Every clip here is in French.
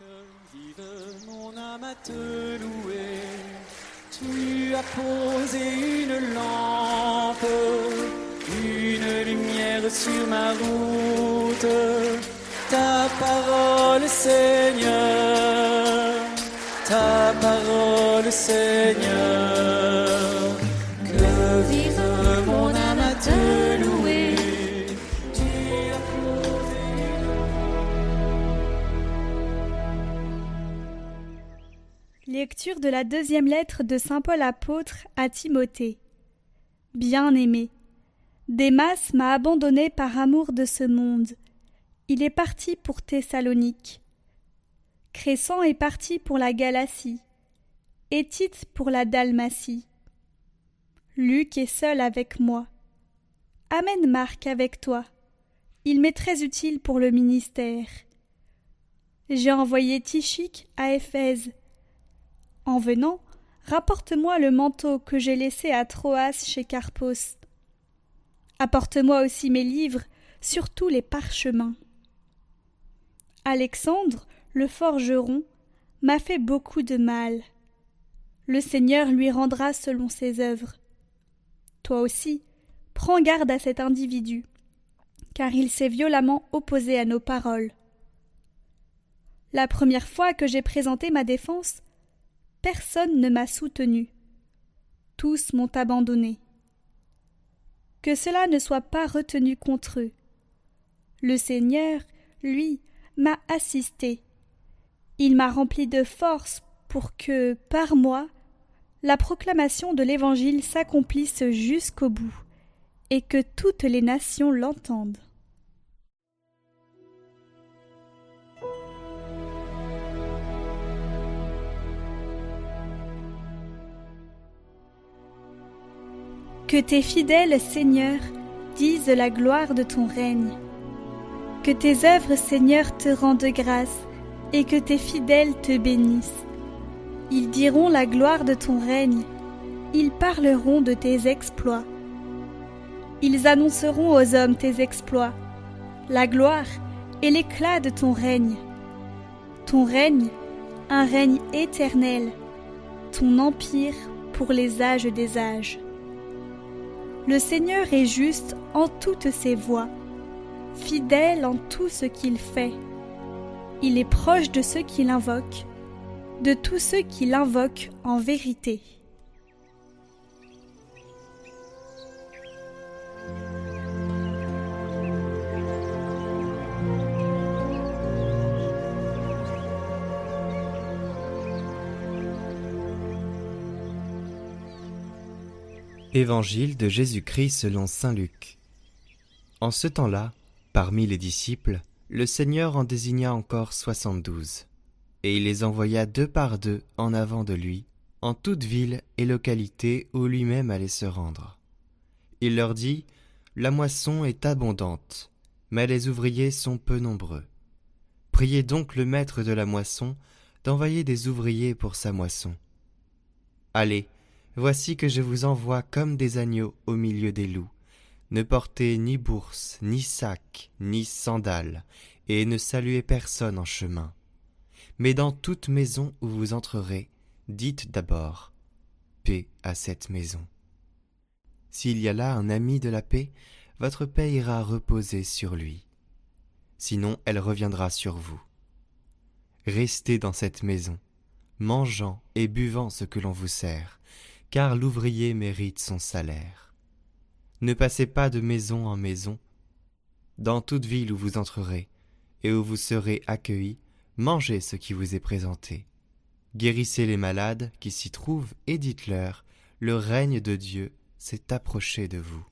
Vive mon âme à te louer, tu as posé une lampe, une lumière sur ma route, ta parole Seigneur, ta parole Seigneur, Lecture de la deuxième lettre de Saint Paul apôtre à Timothée. Bien-aimé, Démas m'a abandonné par amour de ce monde. Il est parti pour Thessalonique. Crescent est parti pour la Galatie. Et Tite pour la Dalmatie. Luc est seul avec moi. Amène Marc avec toi. Il m'est très utile pour le ministère. J'ai envoyé Tichique à Éphèse. En venant, rapporte-moi le manteau que j'ai laissé à Troas chez Carpos. Apporte-moi aussi mes livres, surtout les parchemins. Alexandre, le forgeron, m'a fait beaucoup de mal. Le Seigneur lui rendra selon ses œuvres. Toi aussi, prends garde à cet individu, car il s'est violemment opposé à nos paroles. La première fois que j'ai présenté ma défense, personne ne m'a soutenu. Tous m'ont abandonné. Que cela ne soit pas retenu contre eux. Le Seigneur, lui, m'a assisté. Il m'a rempli de force pour que, par moi, la proclamation de l'Évangile s'accomplisse jusqu'au bout, et que toutes les nations l'entendent. Que tes fidèles, Seigneur, disent la gloire de ton règne. Que tes œuvres, Seigneur, te rendent grâce, et que tes fidèles te bénissent. Ils diront la gloire de ton règne, ils parleront de tes exploits. Ils annonceront aux hommes tes exploits, la gloire et l'éclat de ton règne. Ton règne, un règne éternel, ton empire pour les âges des âges. Le Seigneur est juste en toutes ses voies, fidèle en tout ce qu'il fait. Il est proche de ceux qui l'invoquent, de tous ceux qui l'invoquent en vérité. Évangile de Jésus-Christ selon Saint Luc. En ce temps-là, parmi les disciples, le Seigneur en désigna encore soixante-douze, et il les envoya deux par deux en avant de lui, en toute ville et localité où lui-même allait se rendre. Il leur dit, La moisson est abondante, mais les ouvriers sont peu nombreux. Priez donc le maître de la moisson d'envoyer des ouvriers pour sa moisson. Allez, Voici que je vous envoie comme des agneaux au milieu des loups. Ne portez ni bourse, ni sac, ni sandales, et ne saluez personne en chemin. Mais dans toute maison où vous entrerez, dites d'abord Paix à cette maison. S'il y a là un ami de la paix, votre paix ira reposer sur lui. Sinon elle reviendra sur vous. Restez dans cette maison, mangeant et buvant ce que l'on vous sert, car l'ouvrier mérite son salaire. Ne passez pas de maison en maison. Dans toute ville où vous entrerez et où vous serez accueillis, mangez ce qui vous est présenté. Guérissez les malades qui s'y trouvent et dites-leur, le règne de Dieu s'est approché de vous.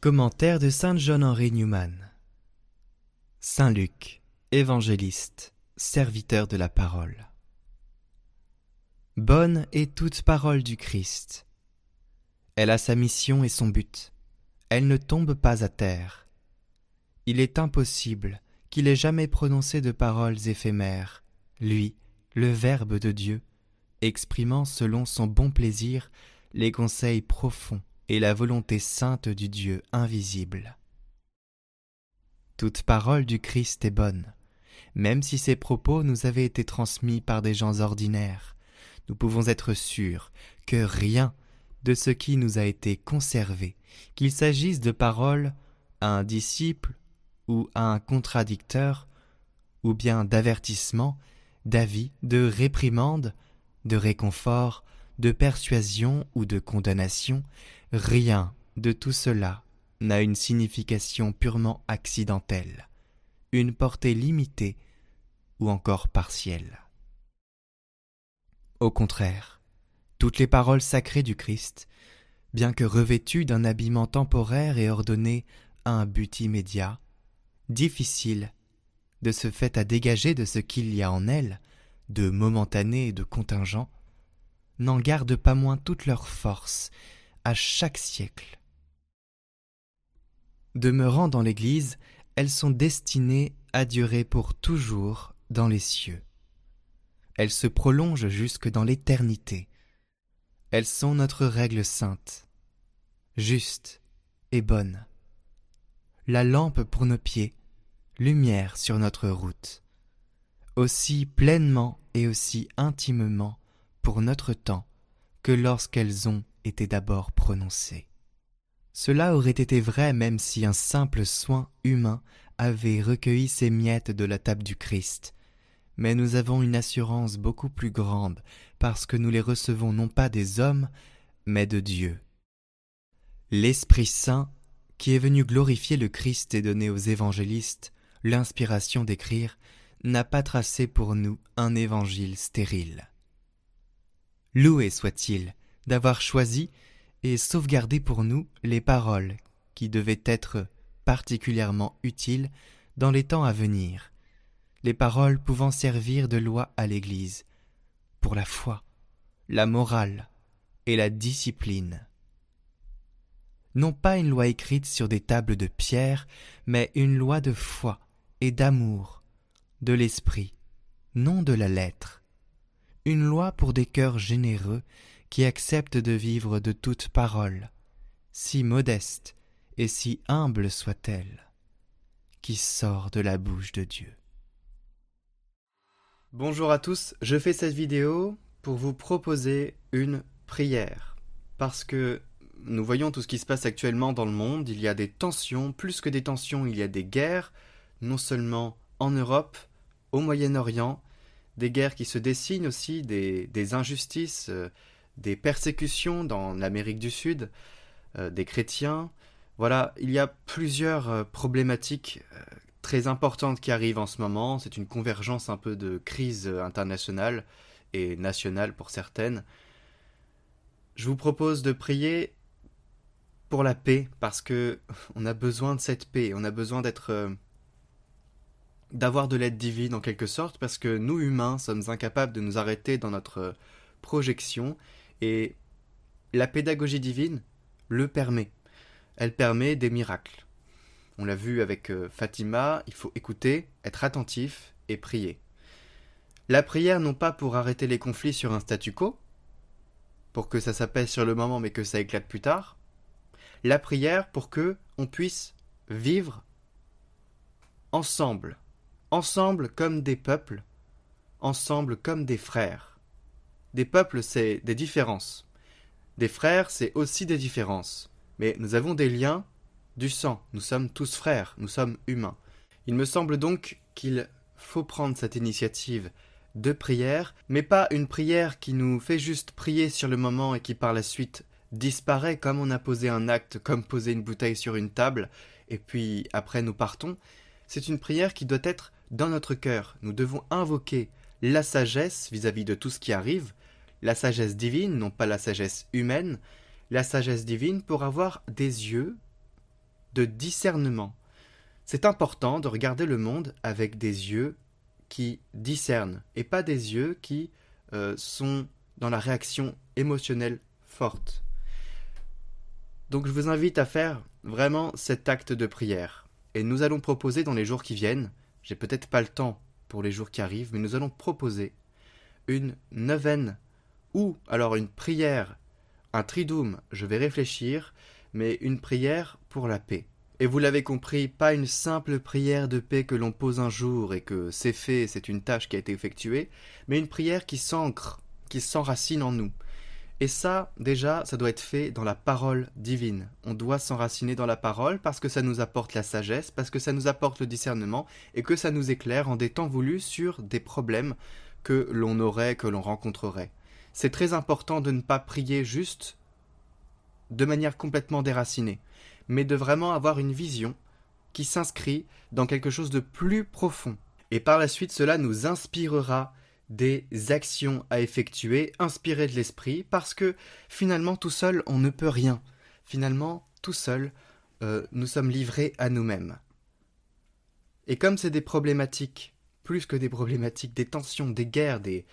Commentaire de Saint John Henry Newman. Saint Luc, évangéliste, serviteur de la parole. Bonne est toute parole du Christ. Elle a sa mission et son but. elles ne tombent pas à terre. Il est impossible qu'il ait jamais prononcé de paroles éphémères, lui, le Verbe de Dieu, exprimant selon son bon plaisir les conseils profonds et la volonté sainte du Dieu invisible. Toute parole du Christ est bonne, même si ses propos nous avaient été transmis par des gens ordinaires. Nous pouvons être sûrs que rien de ce qui nous a été conservé, qu'il s'agisse de paroles à un disciple ou à un contradicteur, ou bien d'avertissement, d'avis, de réprimande, de réconfort, de persuasion ou de condamnation, rien de tout cela n'a une signification purement accidentelle, une portée limitée ou encore partielle. Au contraire, toutes les paroles sacrées du Christ, bien que revêtues d'un habillement temporaire et ordonnées à un but immédiat, difficiles de ce fait à dégager de ce qu'il y a en elles, de momentané et de contingent, n'en gardent pas moins toute leur force chaque siècle. Demeurant dans l'Église, elles sont destinées à durer pour toujours dans les cieux. Elles se prolongent jusque dans l'éternité. Elles sont notre règle sainte, juste et bonne. La lampe pour nos pieds, lumière sur notre route, aussi pleinement et aussi intimement pour notre temps que lorsqu'elles ont été d'abord prononcées. Cela aurait été vrai même si un simple soin humain avait recueilli ces miettes de la table du Christ, mais nous avons une assurance beaucoup plus grande parce que nous les recevons non pas des hommes, mais de Dieu. L'Esprit Saint, qui est venu glorifier le Christ et donner aux évangélistes l'inspiration d'écrire, n'a pas tracé pour nous un évangile stérile. Loué soit-il d'avoir choisi et sauvegardé pour nous les paroles qui devaient être particulièrement utiles dans les temps à venir, les paroles pouvant servir de loi à l'Église, pour la foi, la morale et la discipline. Non pas une loi écrite sur des tables de pierre, mais une loi de foi et d'amour, de l'esprit, non de la lettre. Une loi pour des cœurs généreux qui acceptent de vivre de toute parole, si modeste et si humble soit-elle, qui sort de la bouche de Dieu. Bonjour à tous, je fais cette vidéo pour vous proposer une prière, parce que nous voyons tout ce qui se passe actuellement dans le monde, il y a des tensions, plus que des tensions, il y a des guerres, non seulement en Europe, au Moyen-Orient, des guerres qui se dessinent aussi, des, injustices, euh, des persécutions dans l'Amérique du Sud, euh, des chrétiens. Voilà, il y a plusieurs euh, problématiques très importantes qui arrivent en ce moment. C'est une convergence un peu de crise internationale et nationale pour certaines. Je vous propose de prier pour la paix parce que on a besoin de cette paix, on a besoin d'être d'avoir de l'aide divine en quelque sorte, parce que nous humains sommes incapables de nous arrêter dans notre projection, et la pédagogie divine le permet. Elle permet des miracles. On l'a vu avec euh, Fatima, il faut écouter, être attentif et prier. La prière non pas pour arrêter les conflits sur un statu quo, pour que ça s'apaise sur le moment mais que ça éclate plus tard. La prière pour que on puisse vivre ensemble ensemble comme des peuples, ensemble comme des frères. Des peuples, c'est des différences. Des frères, c'est aussi des différences. Mais nous avons des liens du sang. Nous sommes tous frères, nous sommes humains. Il me semble donc qu'il faut prendre cette initiative de prière, mais pas une prière qui nous fait juste prier sur le moment et qui par la suite disparaît comme on a posé un acte, comme poser une bouteille sur une table, et puis après nous partons. C'est une prière qui doit être dans notre cœur, nous devons invoquer la sagesse vis-à-vis de tout ce qui arrive, la sagesse divine, non pas la sagesse humaine, la sagesse divine pour avoir des yeux de discernement. C'est important de regarder le monde avec des yeux qui discernent et pas des yeux qui euh, sont dans la réaction émotionnelle forte. Donc je vous invite à faire vraiment cet acte de prière. Et nous allons proposer dans les jours qui viennent, j'ai peut-être pas le temps pour les jours qui arrivent, mais nous allons proposer une neuvaine ou alors une prière, un tridoum, je vais réfléchir, mais une prière pour la paix. Et vous l'avez compris, pas une simple prière de paix que l'on pose un jour et que c'est fait, c'est une tâche qui a été effectuée, mais une prière qui s'ancre, qui s'enracine en nous. Et ça, déjà, ça doit être fait dans la parole divine. On doit s'enraciner dans la parole parce que ça nous apporte la sagesse, parce que ça nous apporte le discernement et que ça nous éclaire en des temps voulus sur des problèmes que l'on aurait, que l'on rencontrerait. C'est très important de ne pas prier juste de manière complètement déracinée, mais de vraiment avoir une vision qui s'inscrit dans quelque chose de plus profond. Et par la suite, cela nous inspirera des actions à effectuer inspirées de l'esprit, parce que finalement tout seul on ne peut rien. Finalement tout seul euh, nous sommes livrés à nous-mêmes. Et comme c'est des problématiques, plus que des problématiques, des tensions, des guerres, des,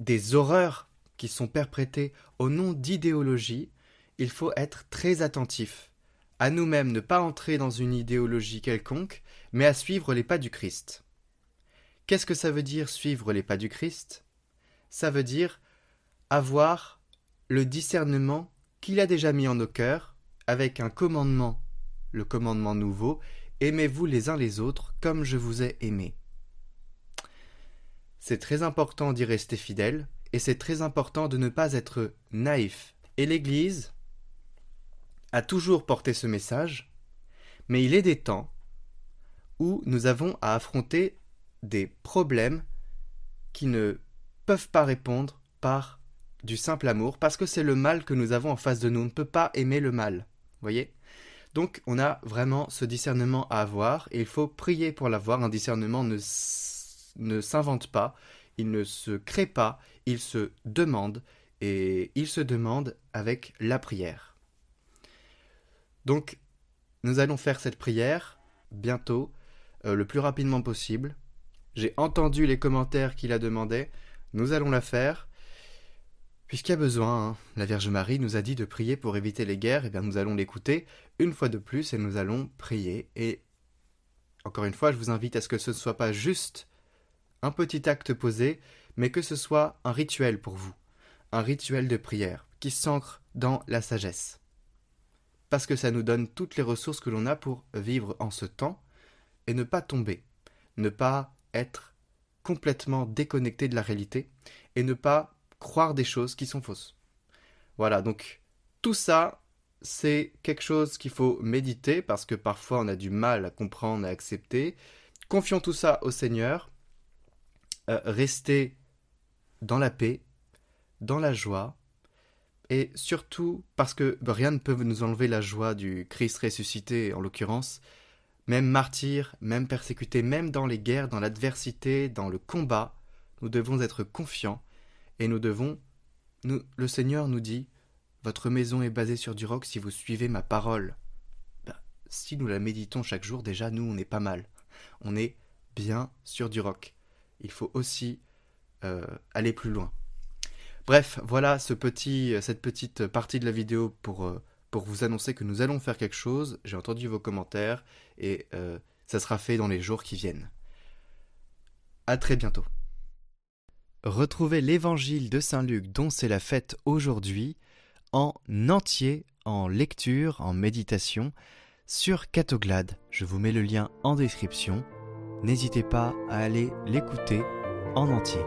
des horreurs qui sont perprétées au nom d'idéologie, il faut être très attentif à nous-mêmes, ne pas entrer dans une idéologie quelconque, mais à suivre les pas du Christ. Qu'est-ce que ça veut dire suivre les pas du Christ? Ça veut dire avoir le discernement qu'il a déjà mis en nos cœurs avec un commandement, le commandement nouveau, aimez-vous les uns les autres comme je vous ai aimé. C'est très important d'y rester fidèle et c'est très important de ne pas être naïf. Et l'Église a toujours porté ce message, mais il est des temps où nous avons à affronter des problèmes qui ne peuvent pas répondre par du simple amour, parce que c'est le mal que nous avons en face de nous. On ne peut pas aimer le mal. Voyez? Donc on a vraiment ce discernement à avoir, et il faut prier pour l'avoir. Un discernement ne, s'invente pas, il ne se crée pas, il se demande, et il se demande avec la prière. Donc, nous allons faire cette prière bientôt, euh, le plus rapidement possible. J'ai entendu les commentaires qu'il a demandé. Nous allons la faire. Puisqu'il y a besoin, hein. la Vierge Marie nous a dit de prier pour éviter les guerres, et eh bien nous allons l'écouter une fois de plus et nous allons prier. Et encore une fois, je vous invite à ce que ce ne soit pas juste un petit acte posé, mais que ce soit un rituel pour vous, un rituel de prière qui s'ancre dans la sagesse. Parce que ça nous donne toutes les ressources que l'on a pour vivre en ce temps et ne pas tomber, ne pas être complètement déconnecté de la réalité et ne pas croire des choses qui sont fausses. Voilà, donc tout ça, c'est quelque chose qu'il faut méditer parce que parfois on a du mal à comprendre, à accepter. Confions tout ça au Seigneur. Euh, restez dans la paix, dans la joie, et surtout parce que rien ne peut nous enlever la joie du Christ ressuscité en l'occurrence, même martyr, même persécuté, même dans les guerres, dans l'adversité, dans le combat, nous devons être confiants et nous devons. Le Seigneur nous dit Votre maison est basée sur du roc si vous suivez ma parole. Ben, si nous la méditons chaque jour, déjà, nous, on est pas mal. On est bien sur du roc. Il faut aussi euh, aller plus loin. Bref, voilà cette petite partie de la vidéo pour. Euh, pour vous annoncer que nous allons faire quelque chose. J'ai entendu vos commentaires et euh, ça sera fait dans les jours qui viennent. À très bientôt. Retrouvez l'évangile de Saint Luc dont c'est la fête aujourd'hui en entier, en lecture, en méditation sur Catoglade. Je vous mets le lien en description. N'hésitez pas à aller l'écouter en entier.